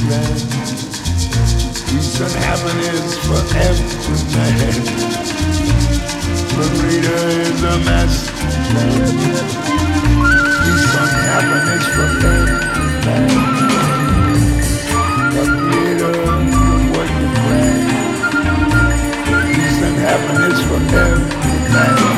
He's an happiness for every man. Is a. Peace and happiness for every man. What you. Peace and for every man.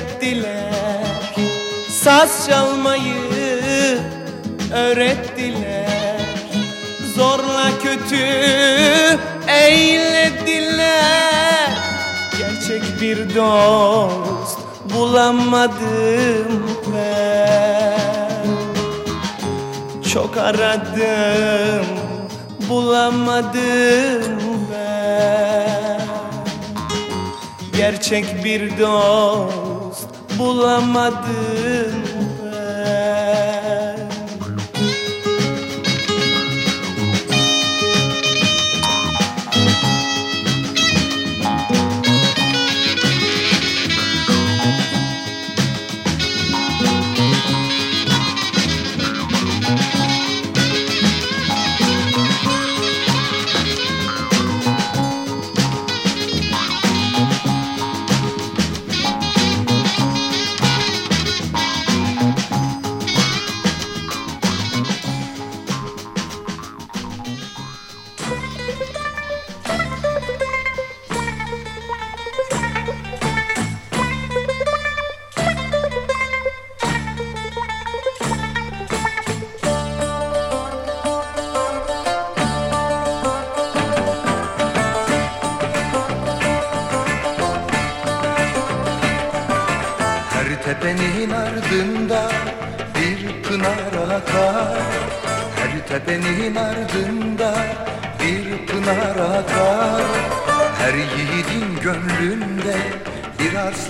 öğrettiler Saz çalmayı öğrettiler Zorla kötü eylediler Gerçek bir dost bulamadım ben. Çok aradım bulamadım ben. Gerçek bir dost bulamadım.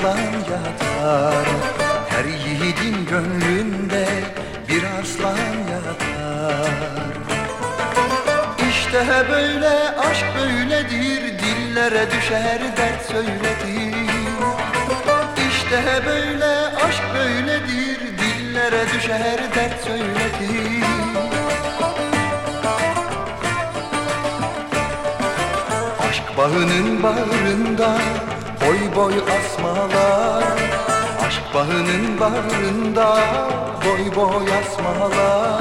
aslan yatar. Her yiğidin gönlünde bir aslan yatar. İşte böyle aşk böyledir Dillere düşer dert söyletir. İşte böyle aşk böyledir Dillere düşer dert söyletir. Aşk bağının bağrında boy asmalar. Aşk bağının bağrında boy boy asmalar.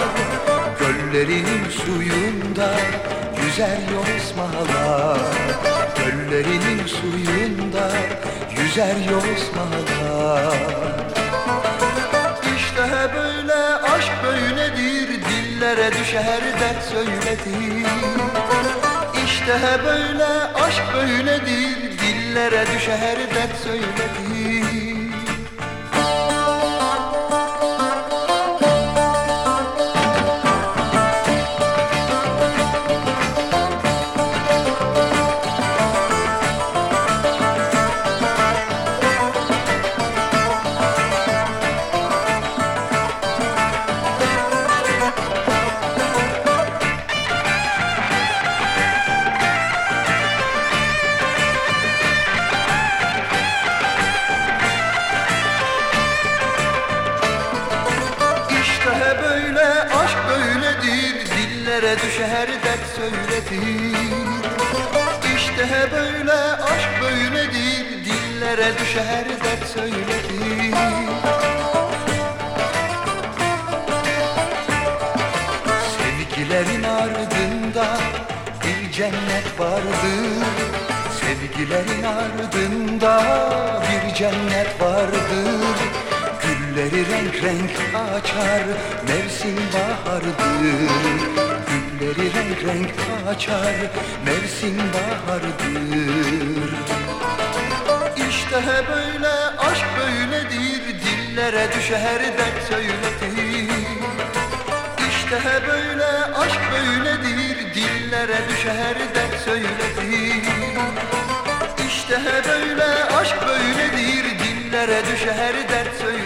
Göllerinin suyunda yüzer yosmalar Göllerinin suyunda yüzer yosmalar İşte böyle aşk böyledir Dillere düşer dert söyletir. İşte böyle aşk böyledir Dillere düşer dert söyletir cennet vardır Sevgilerin ardında bir cennet vardır Gülleri renk renk açar mevsim bahardır Gülleri renk renk açar mevsim bahardır İşte böyle aşk böyledir Dillere düşer dert söyletir İşte böyle aşk böyledir Dillere düşer dert söyletir İşte böyle aşk böyledir Dillere düşer dert söyletir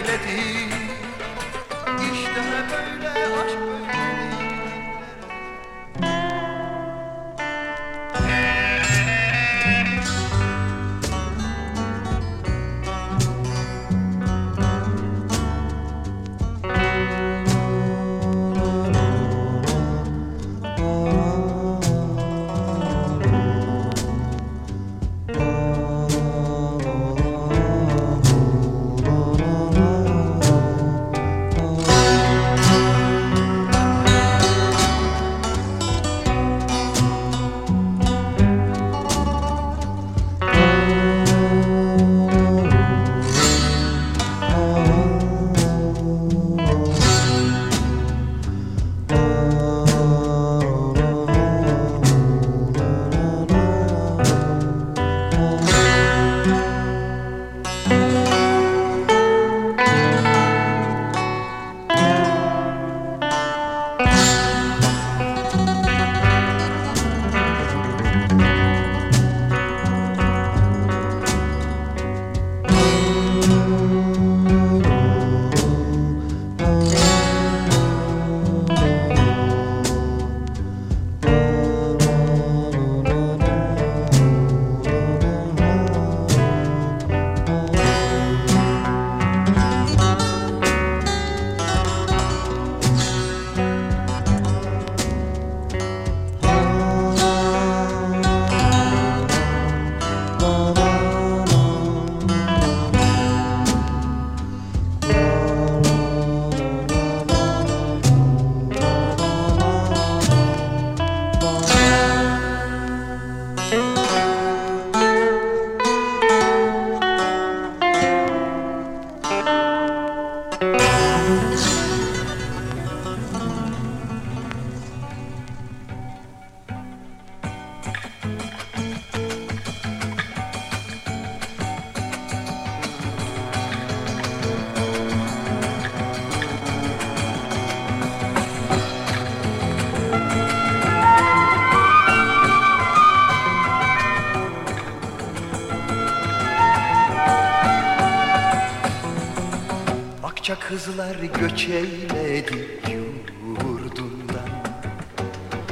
göç eyledi yurdundan.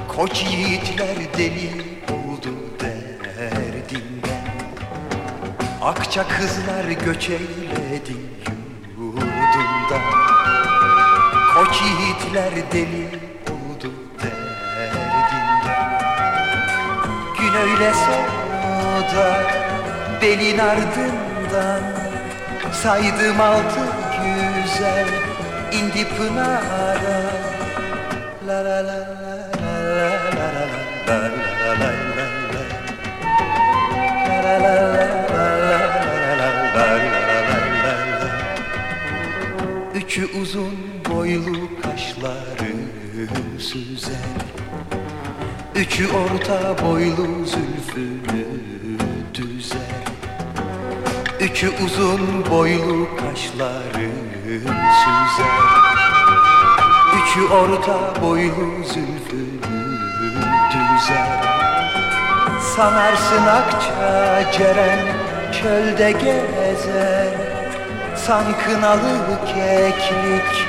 Koç yiğitler deli oldu derdinden. Akça kızlar göç eyledi pınara La la la Üçü uzun boylu kaşları süzer Üçü orta boylu zülfünü düzer Üçü uzun boylu kaşları süzer Üçü orta boylu zülfünü düzer. Sanarsın akça ceren çölde gezer. San kınalı keklik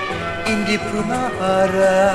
indi pınara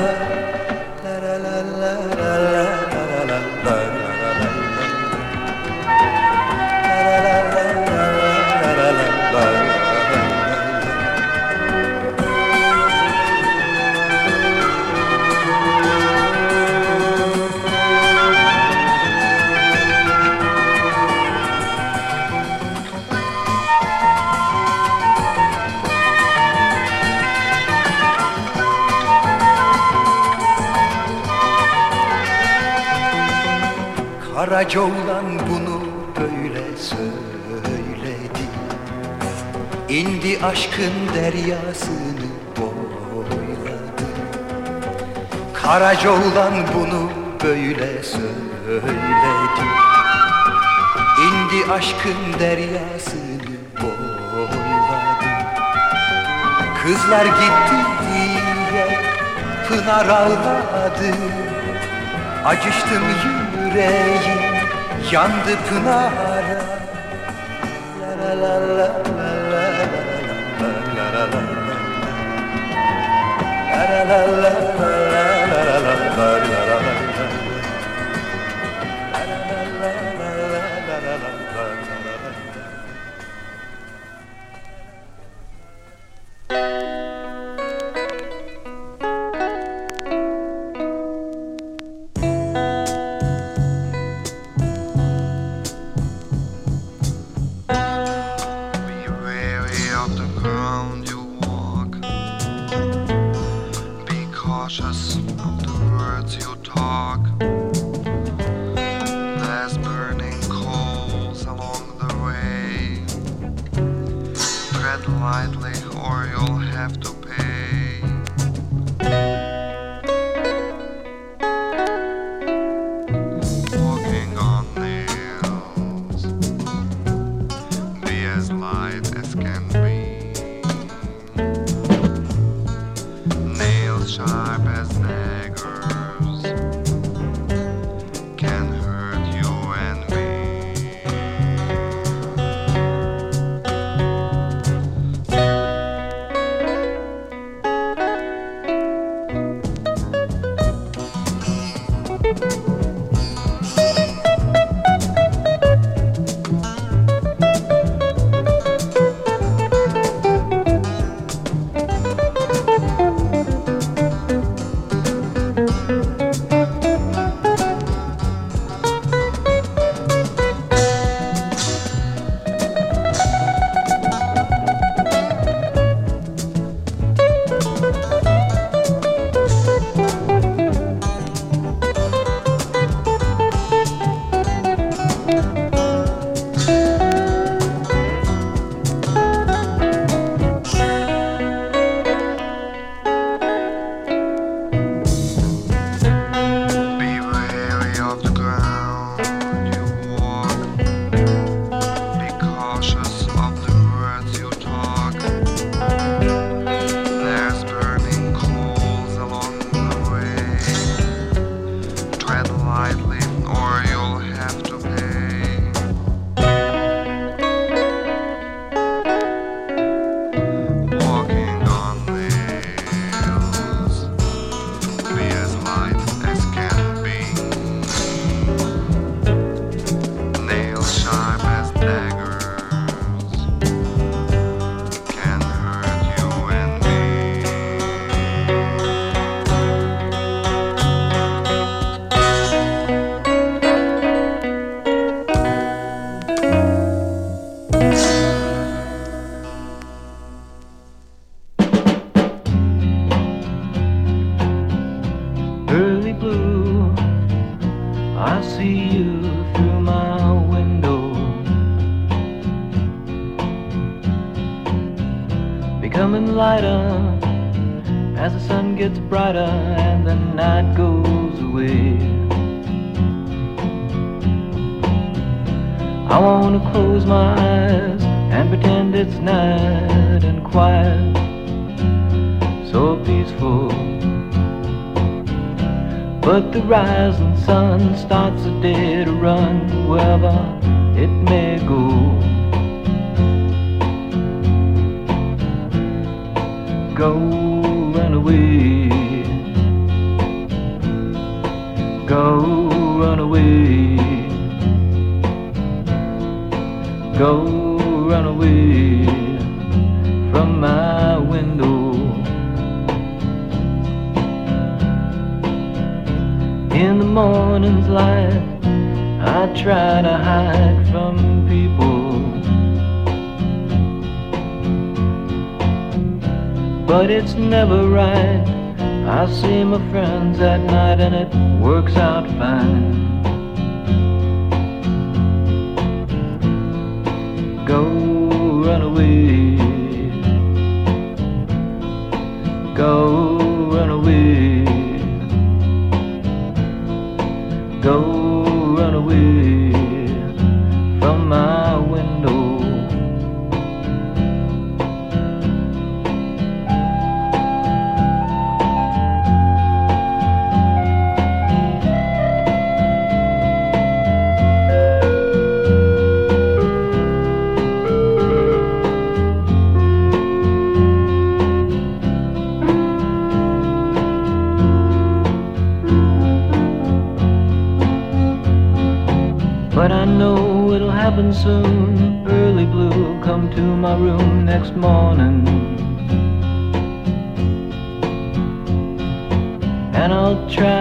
Karaca oğlan bunu böyle söyledi İndi aşkın deryasını boyladı Karaca oğlan bunu böyle söyledi İndi aşkın deryasını boyladı Kızlar gitti diye Pınar ağladı. Acıştım yüreğim yandı pınara La la la la la la la la la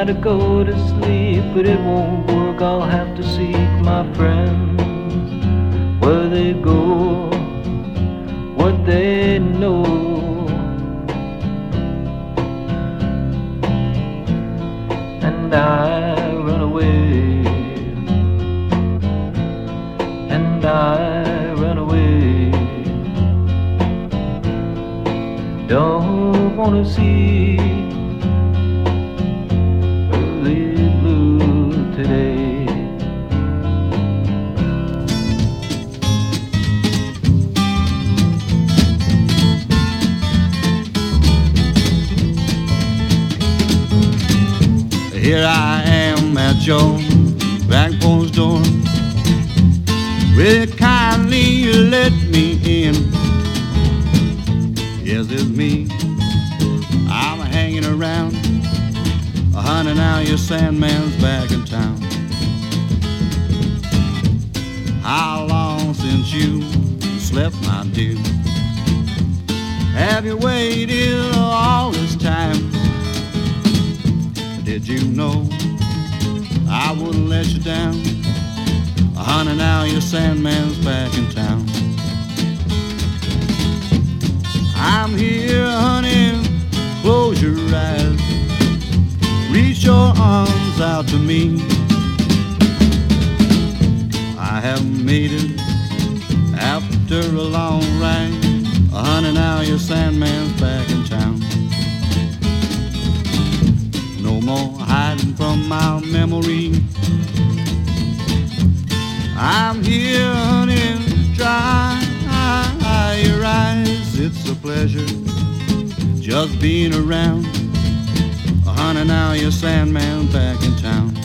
to go to sleep, but it won't work. I'll have to seek my friends where they go, what they know. And I run away and I run away. Don't wanna see back porch door. You kindly let me in? Yes, it's me. I'm hanging around. A honey, now your Sandman's back in town. How long since you slept, my dear? Have you waited all this time? Did you know I wouldn't let you down? Honey, now your Sandman's back in town. I'm here, honey, close your eyes. Reach your arms out to me. I have made it after a long ride. Honey, now your Sandman's back in town. No more hiding from my memory. I'm here, honey, dry your eyes. It's a pleasure just being around. Honey, now you're Sandman back in town.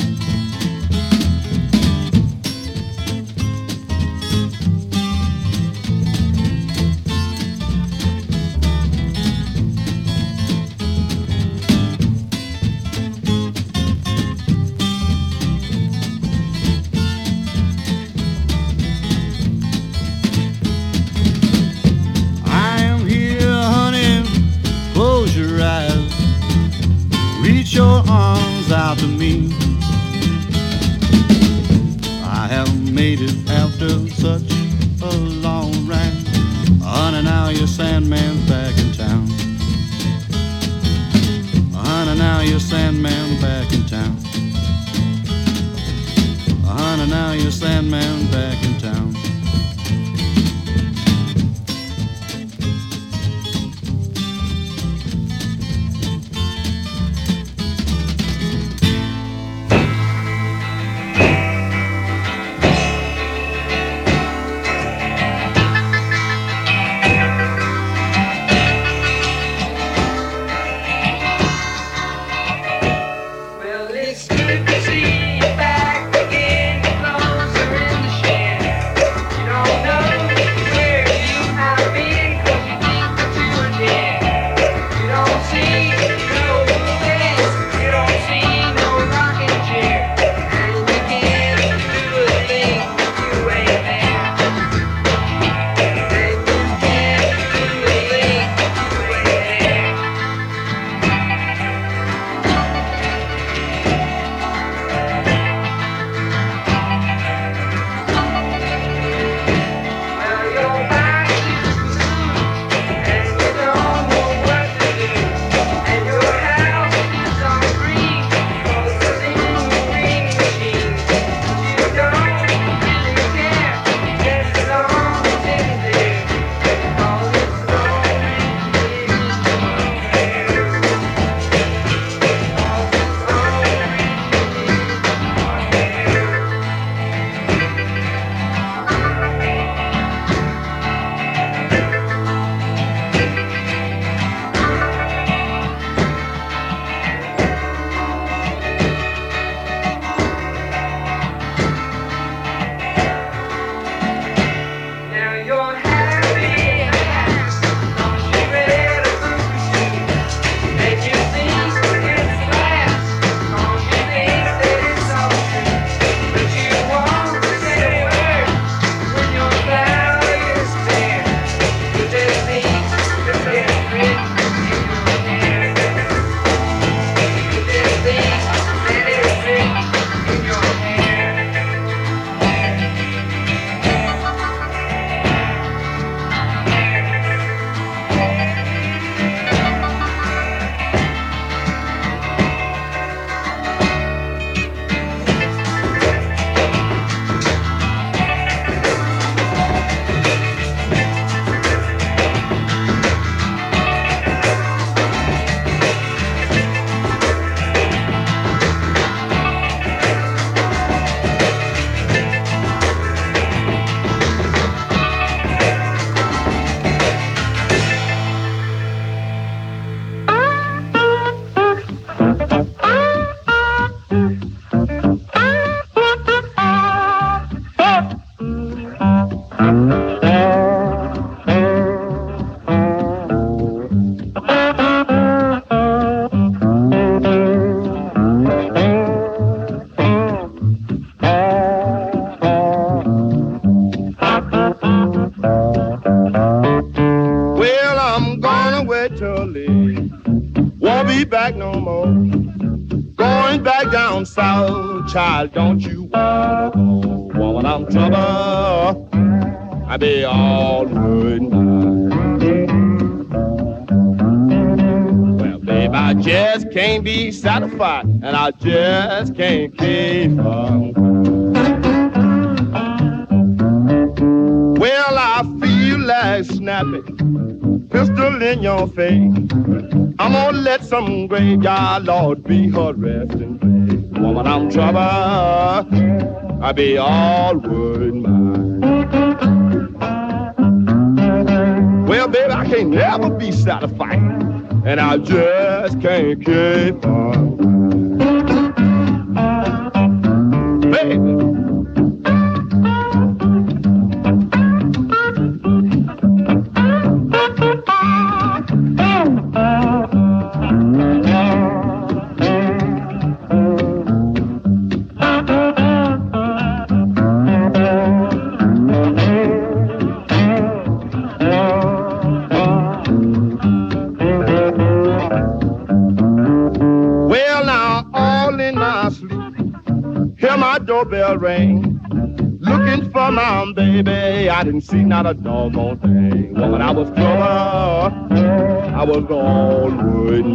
Some graveyard lord be her resting place. Woman, I'm trouble. I be all worried mine. Well, baby, I can't never be satisfied, and I just can't keep on. Ring. Looking for my baby, I didn't see not a doggone thing. Woman, I was trouble, I was all worried.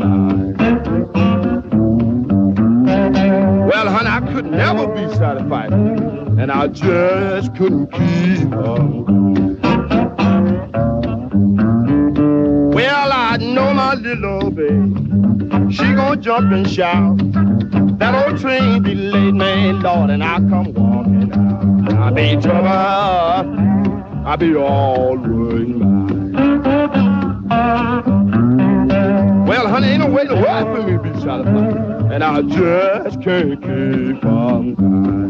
Well, honey, I could never be satisfied, and I just couldn't keep. Well, I know my little baby. She gonna jump and shout. That old train be late, man, Lord, and I come walking out. I be trouble. I be all worried. Well, honey, ain't no way in the for me to be satisfied. And I just can't keep on crying.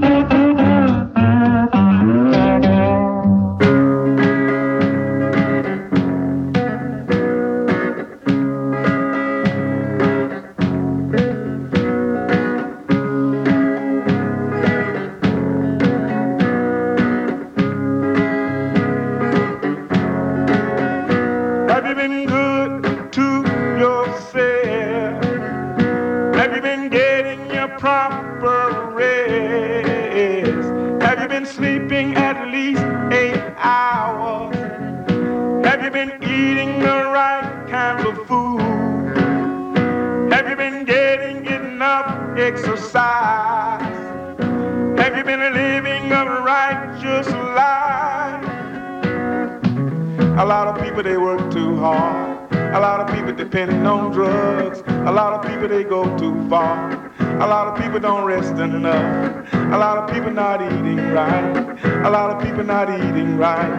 Too far. A lot of people don't rest enough. A lot of people not eating right. A lot of people not eating right.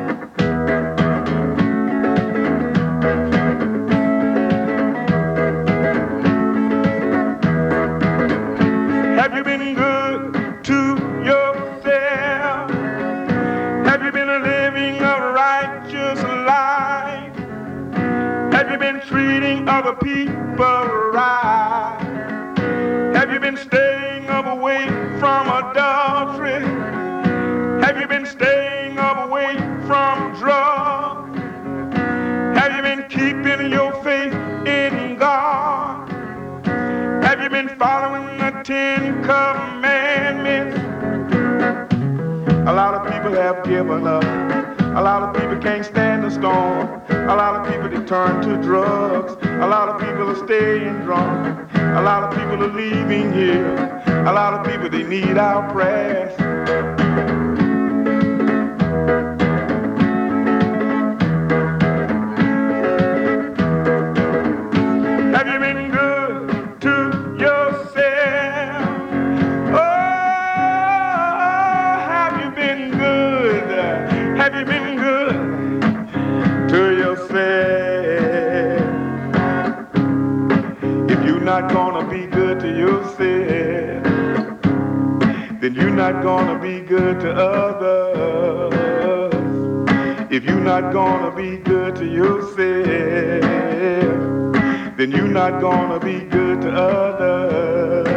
Not gonna be good to others.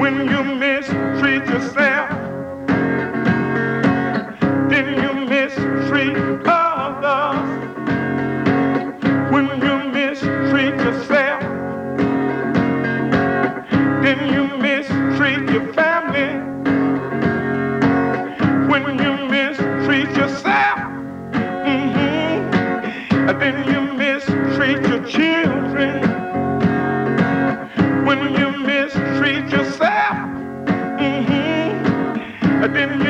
When you mistreat yourself, been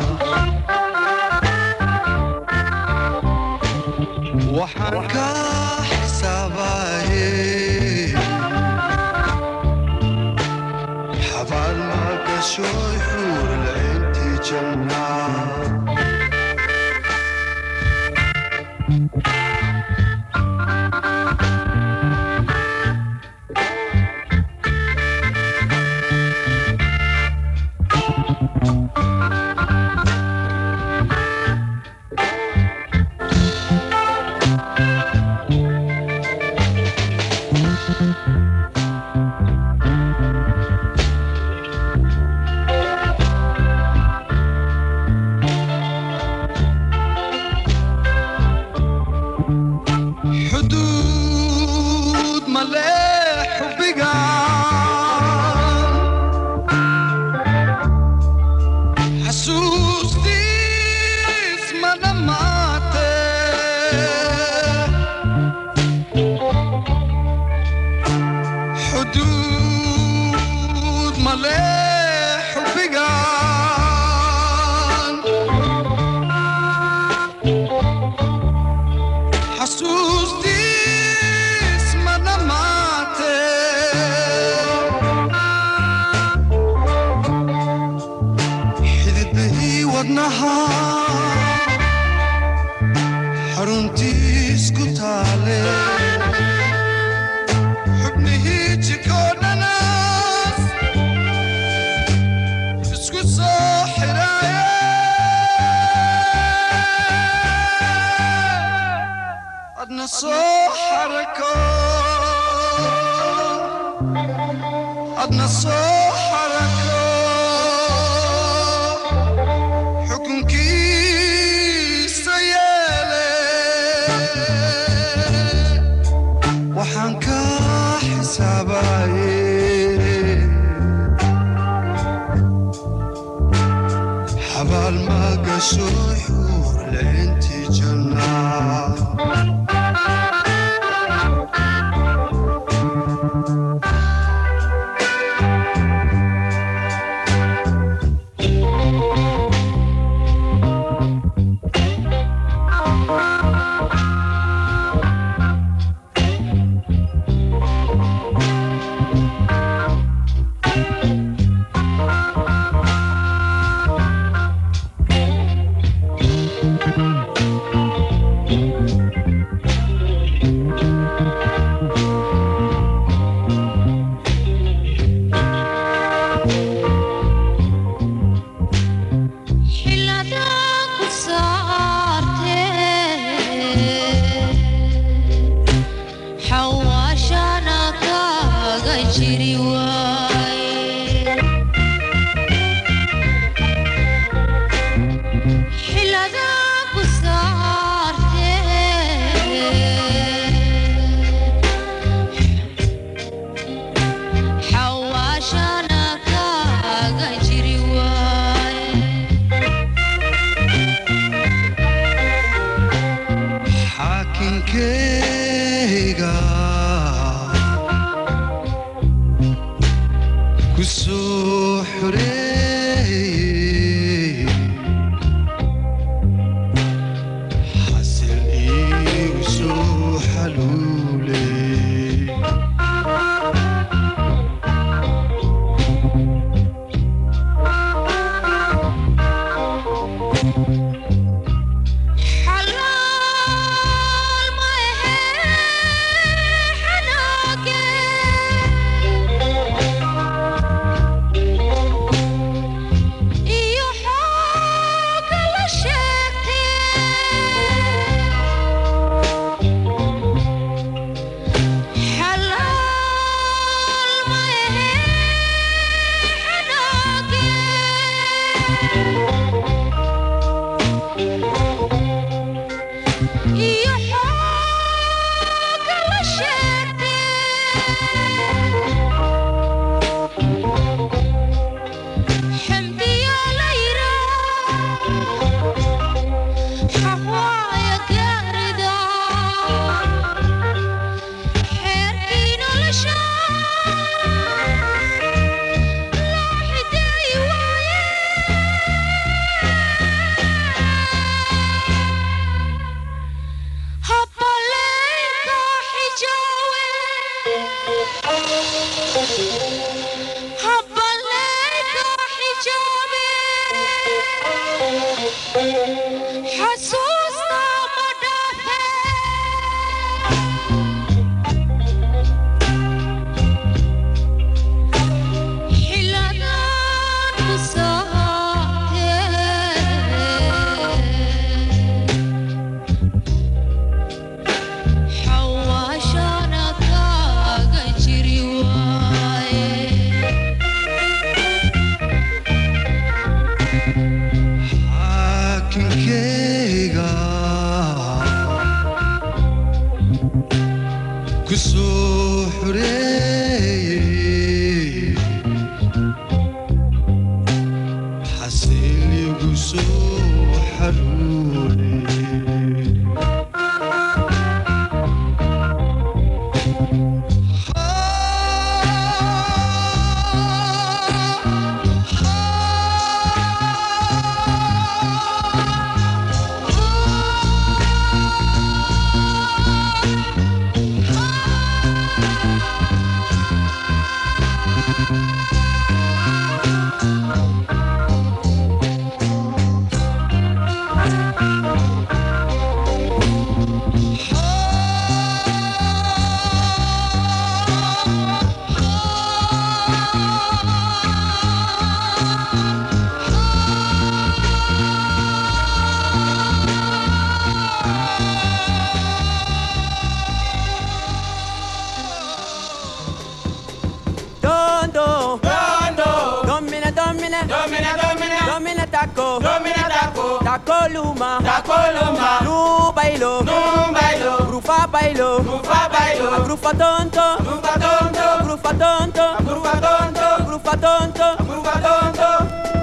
bailo, bailo, grufa bailo, grufa bailo, a grufa tonto, grufa tonto, grufa tonto, grufa tonto, grufa tonto, grufa tonto.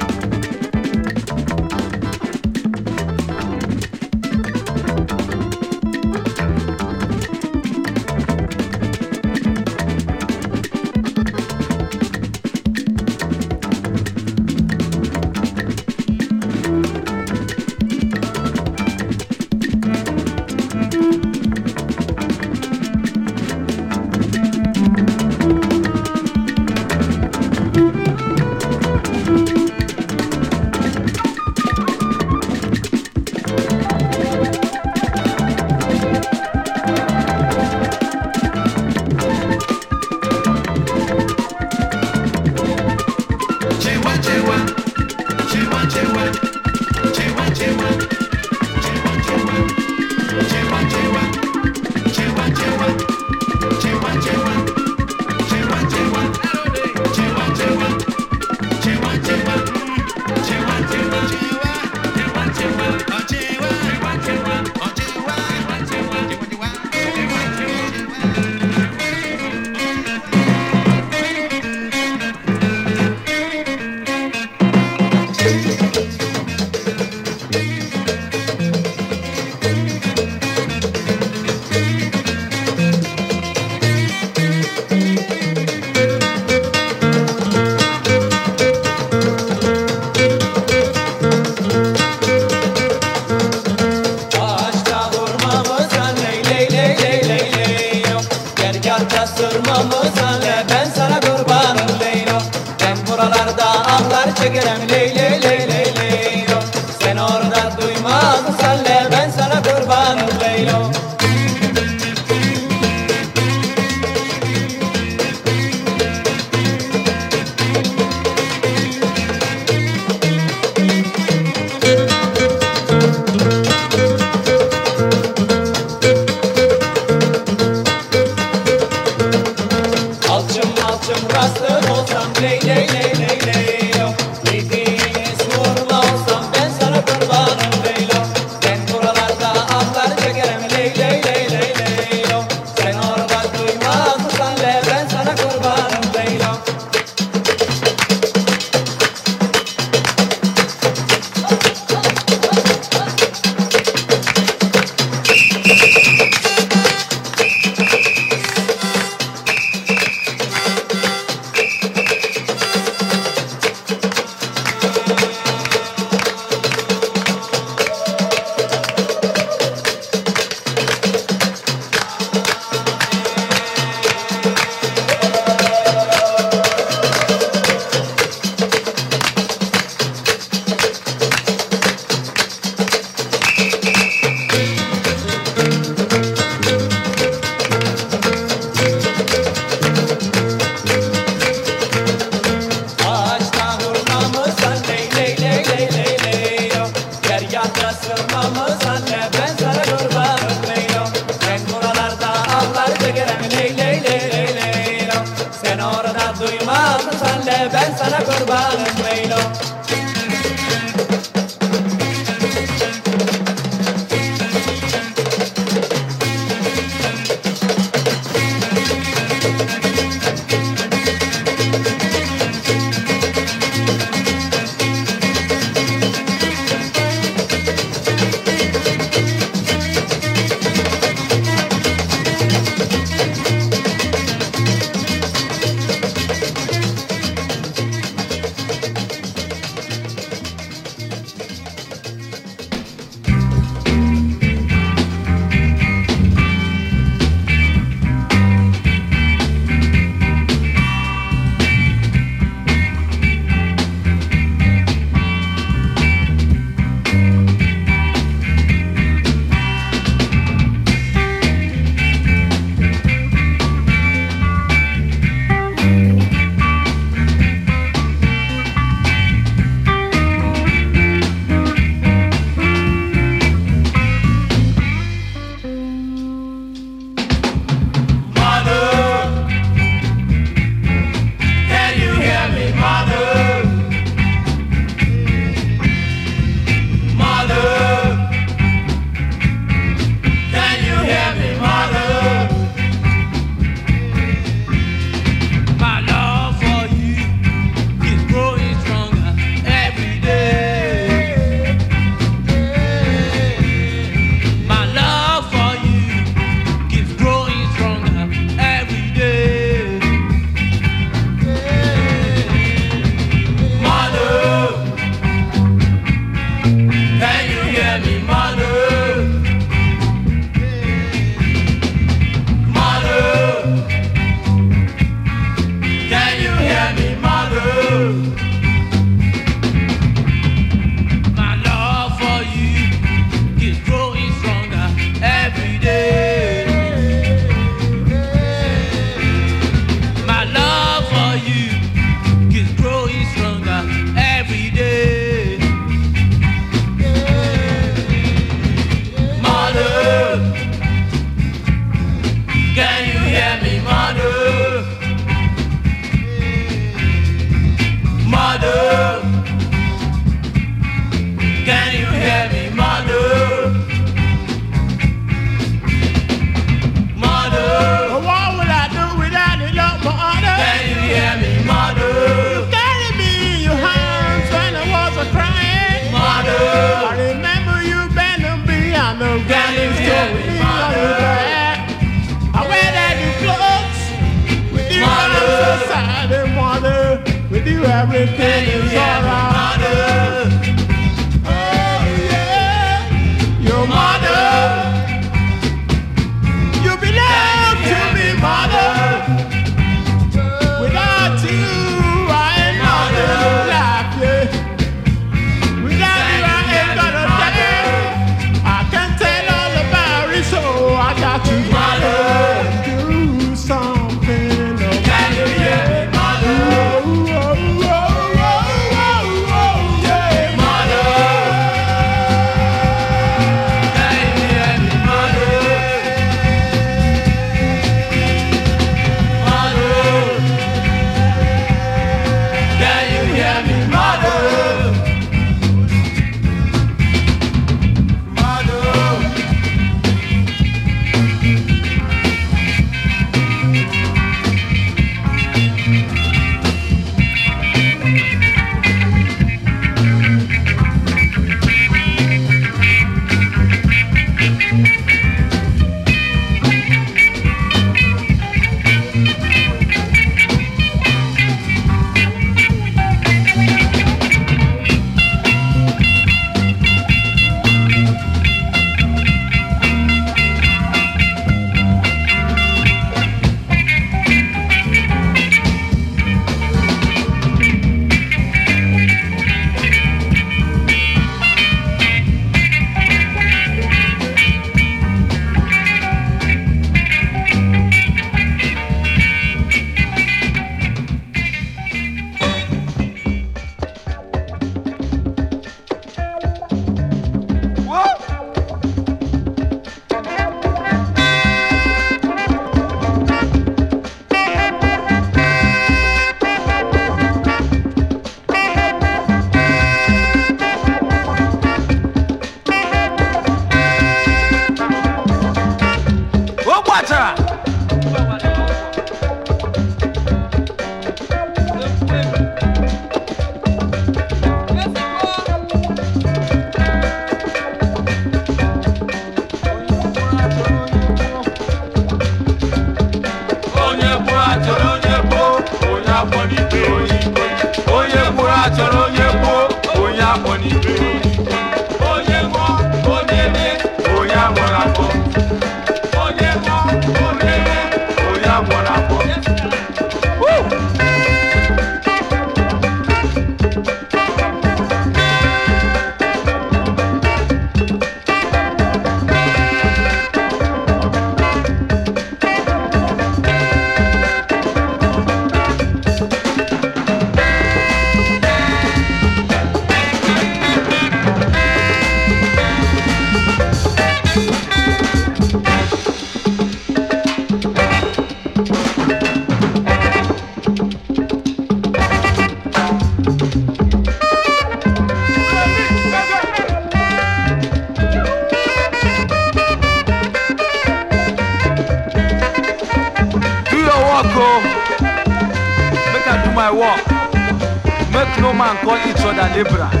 vibra.